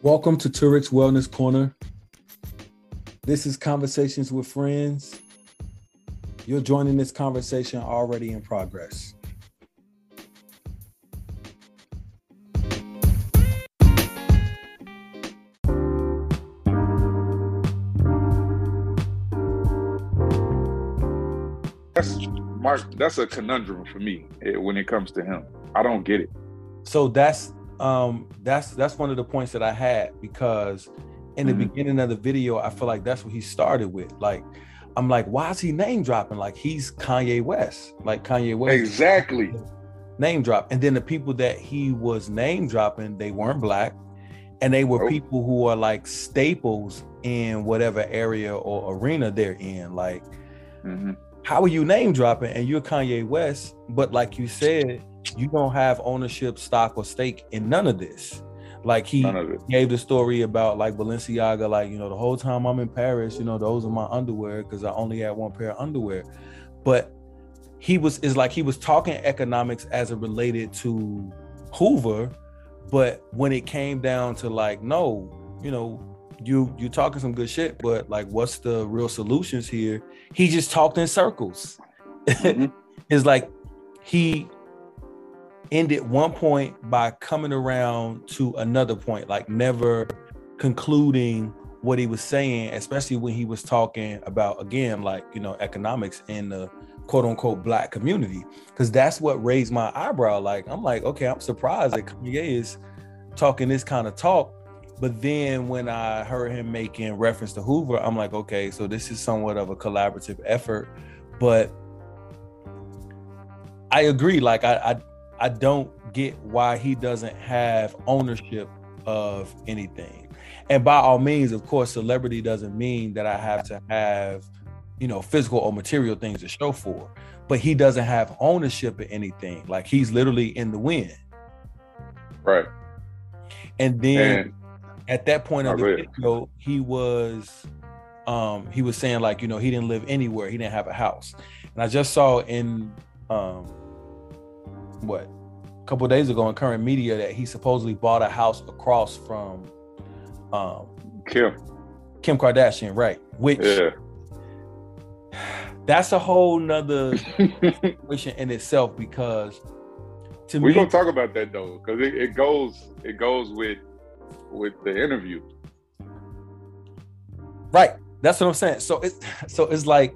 Welcome to Turik's Wellness Corner. This is Conversations with Friends. You're joining this conversation already in progress. That's Mark. That's a conundrum for me eh, when it comes to him. I don't get it. So that's um that's that's one of the points that I had because in the Mhm. beginning of the video, I feel like that's what he started with. Like, I'm like, why is he name dropping? Like he's Kanye West. Like Kanye West Exactly. name drop. And then the people that he was name dropping, they weren't black. And they were people who are like staples in whatever area or arena they're in. Like, hmm how are you name dropping and you're Kanye West, but like you said, you don't have ownership, stock, or stake in none of this. Like he None of it. gave the story about like Balenciaga, like you know, the whole time I'm in Paris, you know, those are my underwear because I only had one pair of underwear. But he was is like he was talking economics as it related to Hoover, but when it came down to like, no, you know, you you talking some good shit, but like what's the real solutions here? He just talked in circles. Mhm. It's like he ended one point by coming around to another point, like never concluding what he was saying, especially when he was talking about again, like you know, economics in the quote unquote black community. Cause that's what raised my eyebrow. Like, I'm like, okay, I'm surprised that Kanye is talking this kind of talk. But then when I heard him making reference to Hoover, I'm like, okay, so this is somewhat of a collaborative effort. But I agree. Like I, I I don't get why he doesn't have ownership of anything. And by all means, of course, celebrity doesn't mean that I have to have, you know, physical or material things to show for. But he doesn't have ownership of anything. Like he's literally in the wind. Right. And then And at that point of the video, he was um he was saying like, you know, he didn't live anywhere, he didn't have a house. And I just saw in um what a couple of days ago in current media that he supposedly bought a house across from um Kim. Kim Kardashian, right? Which Yeah. that's a whole nother situation in itself because to me We're me gonna talk about that though, because it, it goes it goes with with the interview. Right. That's what I'm saying. So it's so it's like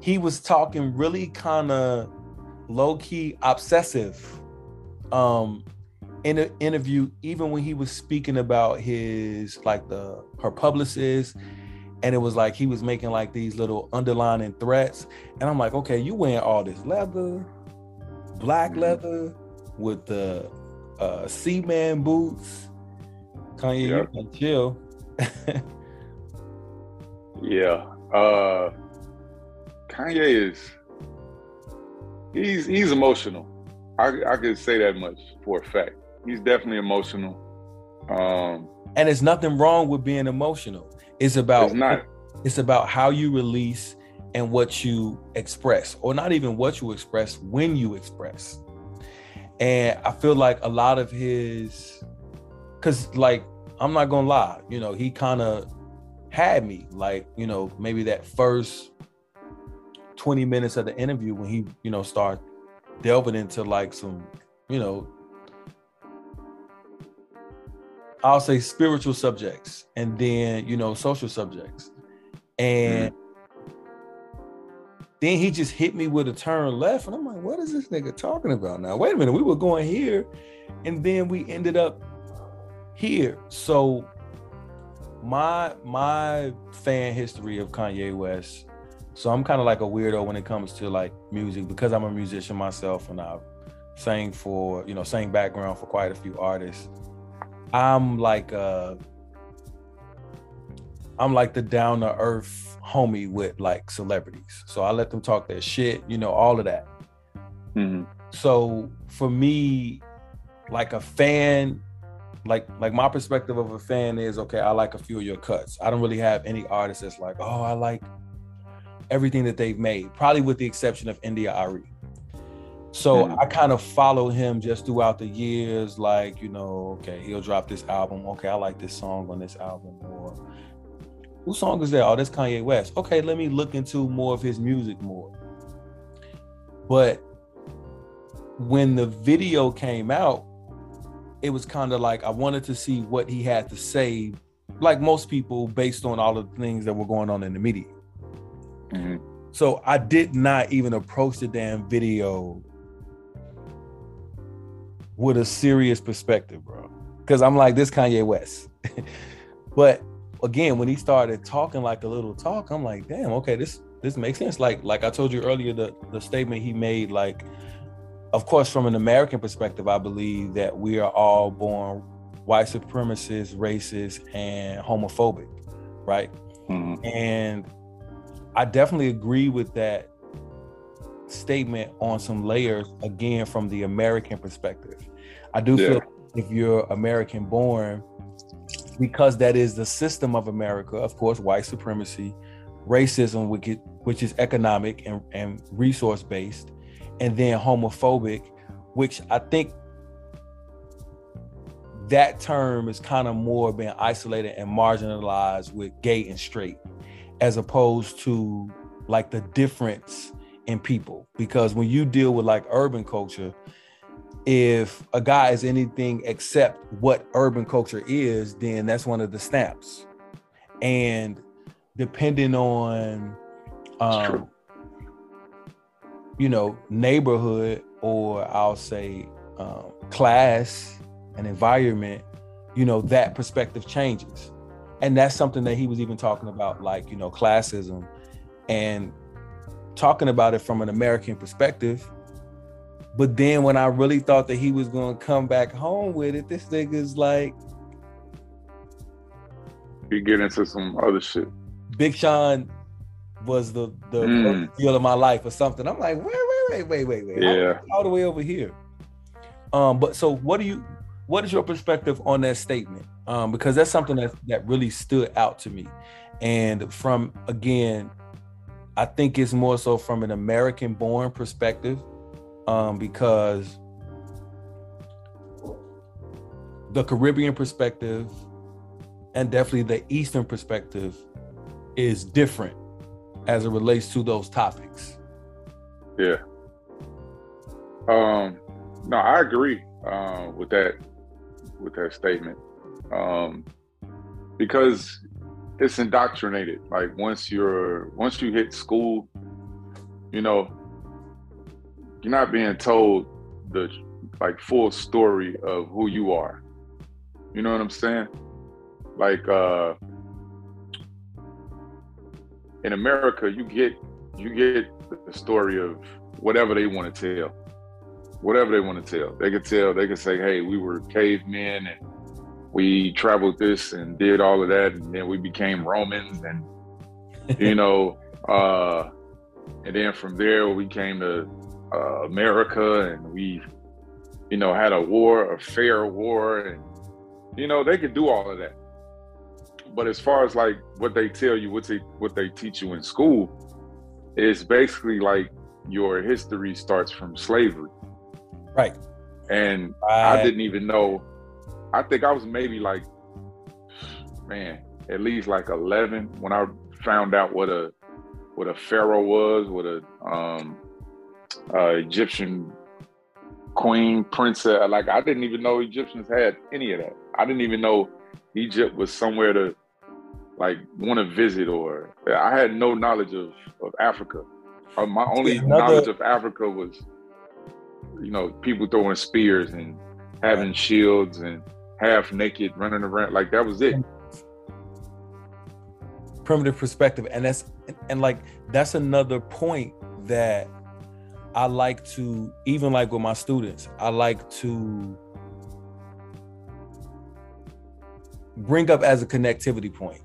he was talking really kind of low key obsessive um in an interview even when he was speaking about his like the her publicist and it was like he was making like these little underlining threats and I'm like okay you wearing all this leather black Mhm. leather with the uh Seaman boots Kanye Yeah. you can chill Yeah. Uh Kanye is he's he's emotional. I I could say that much for a fact. He's definitely emotional. Um and there's nothing wrong with being emotional it's about it's not it's about how you release and what you express or not even what you express when you express and i feel like a lot of his because like i'm not gonna lie you know he kind of had me like you know maybe that first 20 minutes of the interview when he you know start delving into like some you know I'll say spiritual subjects and then you know social subjects. And mm-hmm. then he just hit me with a turn left and I'm like, what is this nigga talking about now? Wait a minute, we were going here and then we ended up here. So my my fan history of Kanye West. So I'm kind of like a weirdo when it comes to like music because I'm a musician myself and I've sang for, you know, sang background for quite a few artists. I'm like uh I'm like the down to earth homie with like celebrities. So I let them talk their shit, you know, all of that. Mhm. So for me, like a fan, like like my perspective of a fan is okay, I like a few of your cuts. I don't really have any artist that's like, oh, I like everything that they've made, probably with the exception of India Arie. So Mhm. I kind of follow him just throughout the years, like, you know, okay, he'll drop this album. Okay, I like this song on this album. Or whose song is that? Oh, that's Kanye West. Okay, let me look into more of his music more. But when the video came out, it was kind of like I wanted to see what he had to say, like most people, based on all of the things that were going on in the media. Mhm. So I did not even approach the damn video with a serious perspective, bro. Because I'm like, this Kanye West. but again, when he started talking like a little talk, I'm like, damn, okay, this this makes sense. Like like I told you earlier, the the statement he made, like, of course, from an American perspective, I believe that we are all born white supremacists, racist, and homophobic, right? Mhm. And I definitely agree with that statement on some layers, again, from the American perspective. I do Yeah. feel if you're American born, because that is the system of America, of course, white supremacy, racism, which is, which is economic and, and resource based, and then homophobic, which I think that term is kind of more being isolated and marginalized with gay and straight, as opposed to like the difference in people. Because when you deal with like urban culture, if a guy is anything except what urban culture is, then that's one of the snaps. And depending on um you know neighborhood or I'll say um, class and environment, you know that perspective changes. And that's something that he was even talking about like, you know, classism and talking about it from an American perspective. But then when I really thought that he was going to come back home with it, this nigga's like You get into some other shit. Big Sean was the the Mm. deal of my life or something. I'm like, wait, wait, wait, wait, wait, wait. Yeah. all the way over here. Um, but so what do you what is your perspective on that statement? Um, because that's something that that really stood out to me. And from again, I think it's more so from an American born perspective. Um, because the Caribbean perspective and definitely the Eastern perspective is different as it relates to those topics. Yeah. Um, no, I agree uh, with that with that statement um, because it's indoctrinated. Like once you're once you hit school, you know, you're not being told the like full story of who you are. You know what I'm saying? Like uh, in America, you get you get the story of whatever they want to tell. Whatever they want to tell. They could tell, they could say, hey, we were cavemen and we traveled this and did all of that, and then we became Romans and you know, uh and then from there we came to uh, America and we, you know, had a war, a fair war, and you know, they could do all of that. But as far as like what they tell you, what they what they teach you in school, is basically like your history starts from slavery. Right. And Right. I didn't even know. I think I was maybe like, man, at least like eleven when I found out what a what a pharaoh was, what a um, uh, Egyptian queen, princess. Like I didn't even know Egyptians had any of that. I didn't even know Egypt was somewhere to like want to visit or I had no knowledge of of Africa. Uh, my only Another- knowledge of Africa was, you know, people throwing spears and having shields and half naked running around. Like that was it. primitive perspective and that's and like that's another point that i like to even like with my students i like to bring up as a connectivity point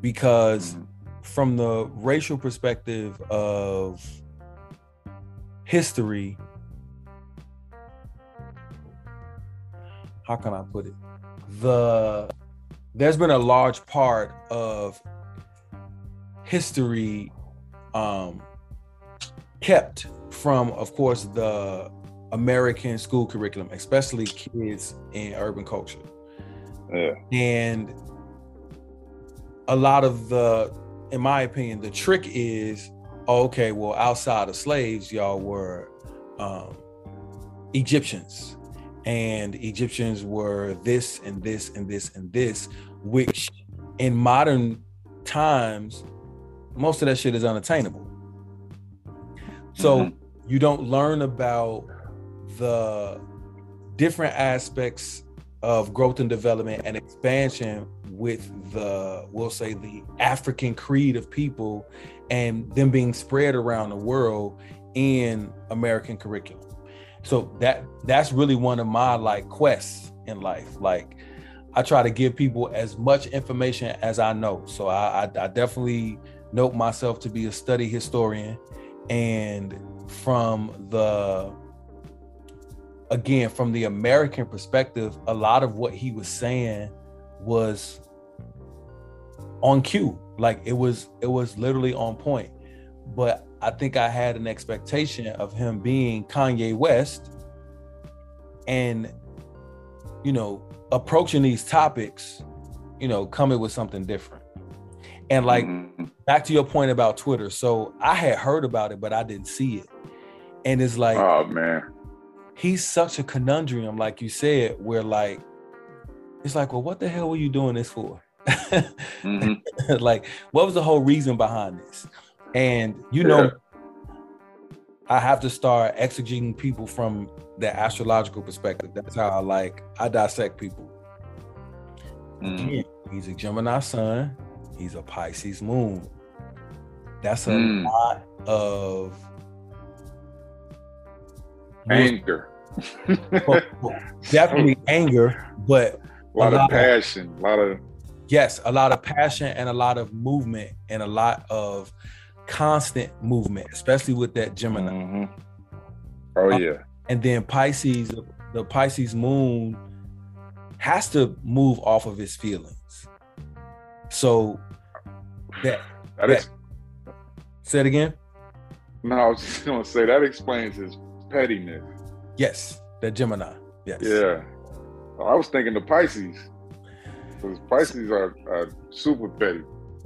because mm-hmm. from the racial perspective of history how can i put it? The there's been a large part of history um kept from of course the american school curriculum especially kids in urban culture. Yeah. and a lot of the, in my opinion, the trick is okay, well, outside of slaves, y'all were um, Egyptians, and Egyptians were this and this and this and this, which in modern times, most of that shit is unattainable. So mm-hmm. you don't learn about the different aspects of growth and development and expansion with the we'll say the african creed of people and them being spread around the world in american curriculum so that that's really one of my like quests in life like i try to give people as much information as i know so i, I, I definitely note myself to be a study historian and from the again, from the American perspective, a lot of what he was saying was on cue. Like it was, it was literally on point. But I think I had an expectation of him being Kanye West and, you know, approaching these topics, you know, coming with something different. And like mm-hmm. back to your point about Twitter. So I had heard about it, but I didn't see it. And it's like, oh man, he's such a conundrum, like you said, where like it's like, well, what the hell were you doing this for? mm-hmm. like, what was the whole reason behind this? And you yeah. know, I have to start exegeting people from the astrological perspective. That's how I like I dissect people. Mm. he's a Gemini sun, he's a Pisces moon. That's a mm. lot of anger. well, definitely anger, but a lot, a lot of passion, a lot of yes, a lot of passion and a lot of movement and a lot of constant movement, especially with that Gemini. Mm-hmm. Oh um, yeah. And then Pisces, the Pisces moon has to move off of his feelings. So that, that, that say it again. No, I was just gonna say that explains his pettiness. Yes, the Gemini. Yes. Yeah. I was thinking the Pisces. Because Pisces are, are super petty.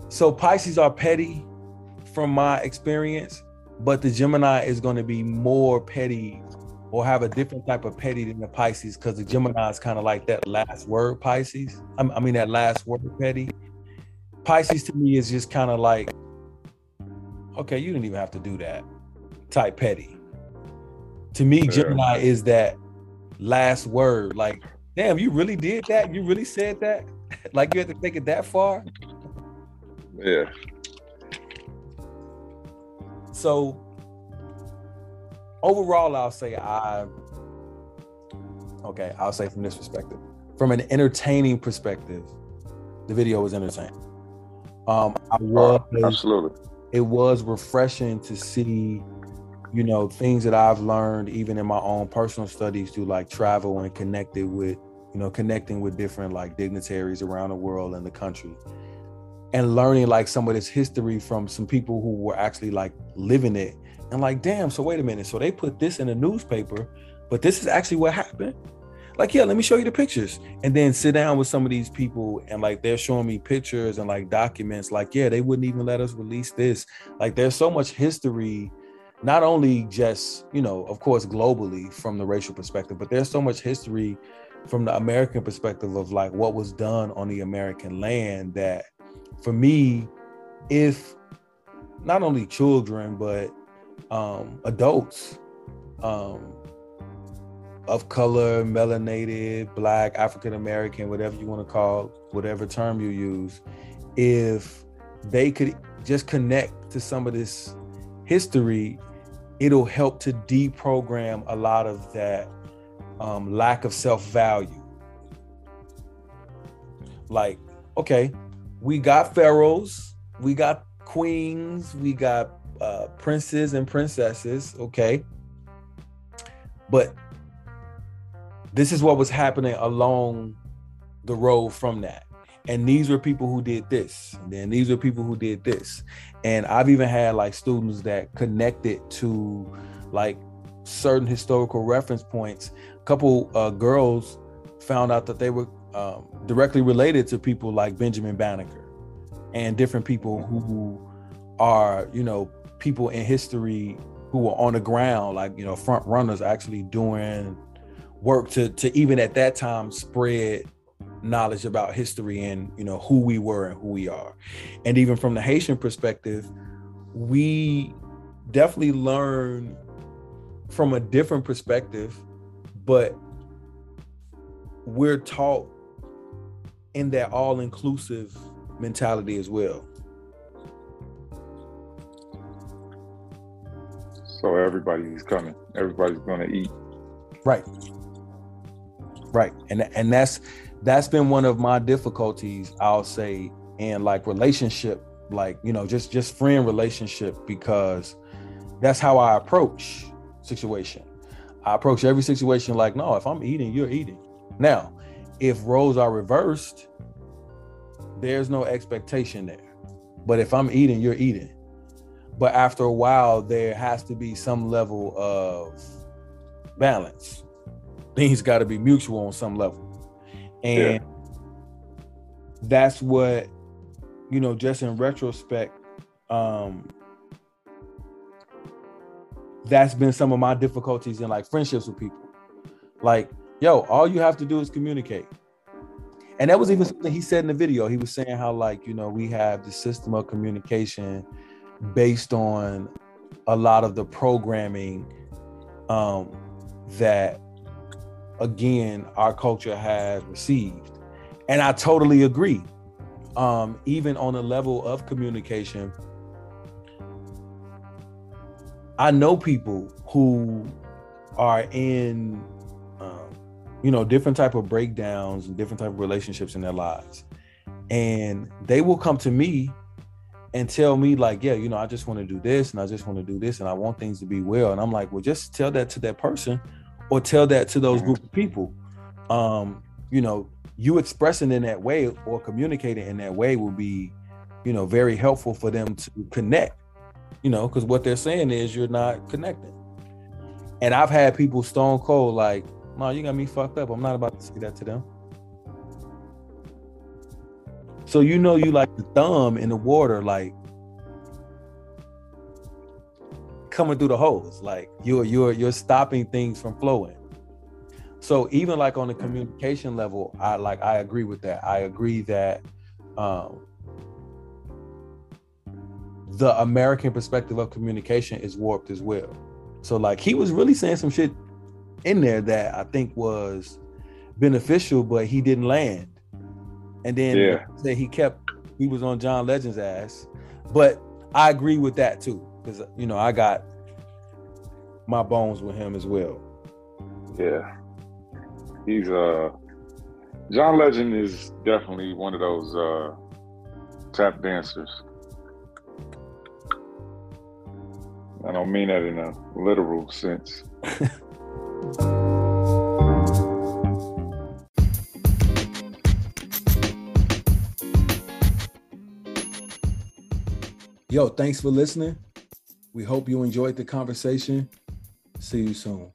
So Pisces are petty from my experience, but the Gemini is going to be more petty or have a different type of petty than the Pisces because the Gemini is kind of like that last word Pisces. I mean, that last word petty. Pisces to me is just kind of like, okay, you didn't even have to do that type petty to me, Gemini is that last word. Like, damn, you really did that? You really said that? like you had to take it that far? Yeah. So overall, I'll say I okay, I'll say from this perspective. From an entertaining perspective, the video was entertaining. Um I was oh, absolutely it was refreshing to see you know things that i've learned even in my own personal studies through like travel and connected with you know connecting with different like dignitaries around the world and the country and learning like some of this history from some people who were actually like living it. And like damn so wait a minute. So they put this in a newspaper but this is actually what happened? Like yeah let me show you the pictures. And then sit down with some of these people and like they're showing me pictures and like documents. Like yeah they wouldn't even let us release this. Like there's so much history not only just you know of course globally from the racial perspective but there's so much history from the american perspective of like what was done on the american land that for me if not only children but um, adults um, of color melanated black african american whatever you want to call whatever term you use if they could just connect to some of this history it'll help to deprogram a lot of that um, lack of self value. Like, okay, we got pharaohs, we got queens, we got uh, princes and princesses, okay? But this is what was happening along the road from that. And these were people who did this. And then these were people who did this. And I've even had like students that connected to like certain historical reference points. A couple uh, girls found out that they were um, directly related to people like Benjamin Banneker and different people who are, you know, people in history who were on the ground, like, you know, front runners actually doing work to to even at that time spread knowledge about history and you know who we were and who we are. And even from the haitian perspective we definitely learn from a different perspective but we're taught in that all-inclusive mentality as well. So everybody's coming everybody's going to eat. Right. Right. And and that's that's been one of my difficulties i'll say in like relationship like you know just just friend relationship because that's how i approach situation. I approach every situation like no if i'm eating you're eating. Now if roles are reversed there's no expectation there. But if i'm eating you're eating. But after a while there has to be some level of balance. Things got to be mutual on some level. And yeah. that's what you know just in retrospect um that's been some of my difficulties in like friendships with people. Like yo all you have to do is communicate. And that was even something he said in the video. He was saying how like you know we have the system of communication based on a lot of the programming um that again our culture has received. And i totally agree. Um, even on a level of communication i know people who are in you know different type of breakdowns and different type of relationships in their lives and they will come to me and tell me like yeah you know i just want to do this and i just want to do this and i want things to be well and i'm like well just tell that to that person or tell that to those group of people. Um, you know, you expressing in that way or communicating in that way will be, you know, very helpful for them to connect. You know, because what they're saying is you're not connecting. And I've had people stone cold like, "No, you got me fucked up. I'm not about to say that to them." So you know, you like the thumb in the water, like coming through the hose. Like you're you're you're stopping things from flowing. So even like on the communication level, I like I agree with that. I agree that um, the American perspective of communication is warped as well. So like he was really saying some shit in there that I think was beneficial, but he didn't land. And then yeah. he kept he was on John Legend's ass. But I agree with that too because you know I got my bones with him as well. Yeah, he's uh John Legend is definitely one of those uh tap dancers. I don't mean that in a literal sense. Yo, thanks for listening. We hope you enjoyed the conversation. See you soon.